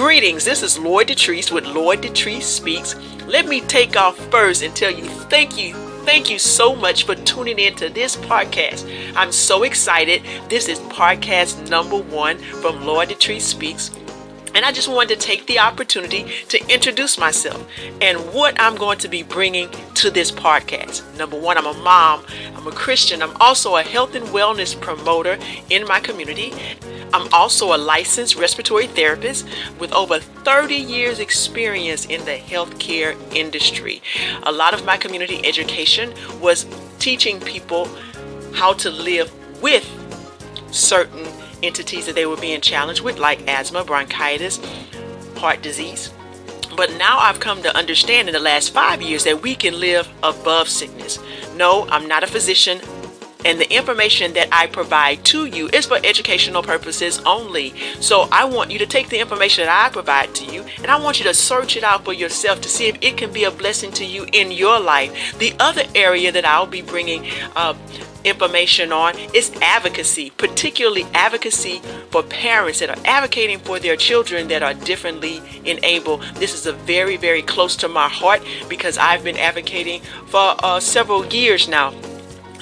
Greetings, this is Lloyd Detrice with Lloyd Detrice Speaks. Let me take off first and tell you thank you, thank you so much for tuning in to this podcast. I'm so excited. This is podcast number one from Lloyd Detrice Speaks. And I just wanted to take the opportunity to introduce myself and what I'm going to be bringing to this podcast. Number one, I'm a mom, I'm a Christian, I'm also a health and wellness promoter in my community. I'm also a licensed respiratory therapist with over 30 years experience in the healthcare industry. A lot of my community education was teaching people how to live with certain entities that they were being challenged with, like asthma, bronchitis, heart disease. But now I've come to understand in the last five years that we can live above sickness. No, I'm not a physician and the information that I provide to you is for educational purposes only. So I want you to take the information that I provide to you and I want you to search it out for yourself to see if it can be a blessing to you in your life. The other area that I'll be bringing uh, information on is advocacy, particularly advocacy for parents that are advocating for their children that are differently enabled. This is a very, very close to my heart because I've been advocating for uh, several years now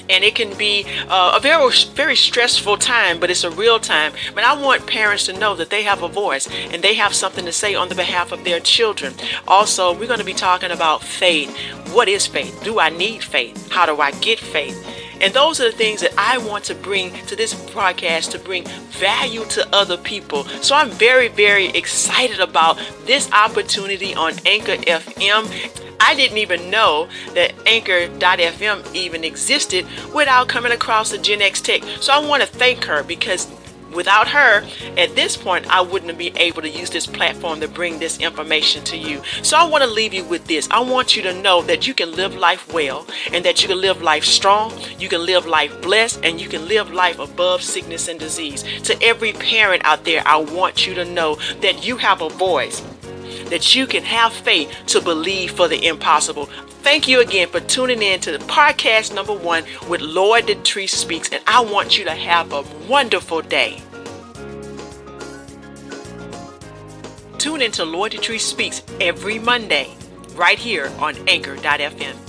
and it can be uh, a very very stressful time but it's a real time. But i want parents to know that they have a voice and they have something to say on the behalf of their children. Also we're going to be talking about faith. What is faith? Do i need faith? How do i get faith? And those are the things that I want to bring to this broadcast to bring value to other people. So I'm very, very excited about this opportunity on Anchor FM. I didn't even know that Anchor.fm even existed without coming across the Gen X Tech. So I want to thank her because without her, at this point, I wouldn't be able to use this platform to bring this information to you. So I want to leave you with this. I want you to know that you can live life well and that you can live life strong, you can live life blessed, and you can live life above sickness and disease. To every parent out there, I want you to know that you have a voice that you can have faith to believe for the impossible. Thank you again for tuning in to the podcast number one with Lloyd Detrice Speaks, and I want you to have a wonderful day. Tune into Lloyd Detrice Speaks every Monday right here on Anchor.fm.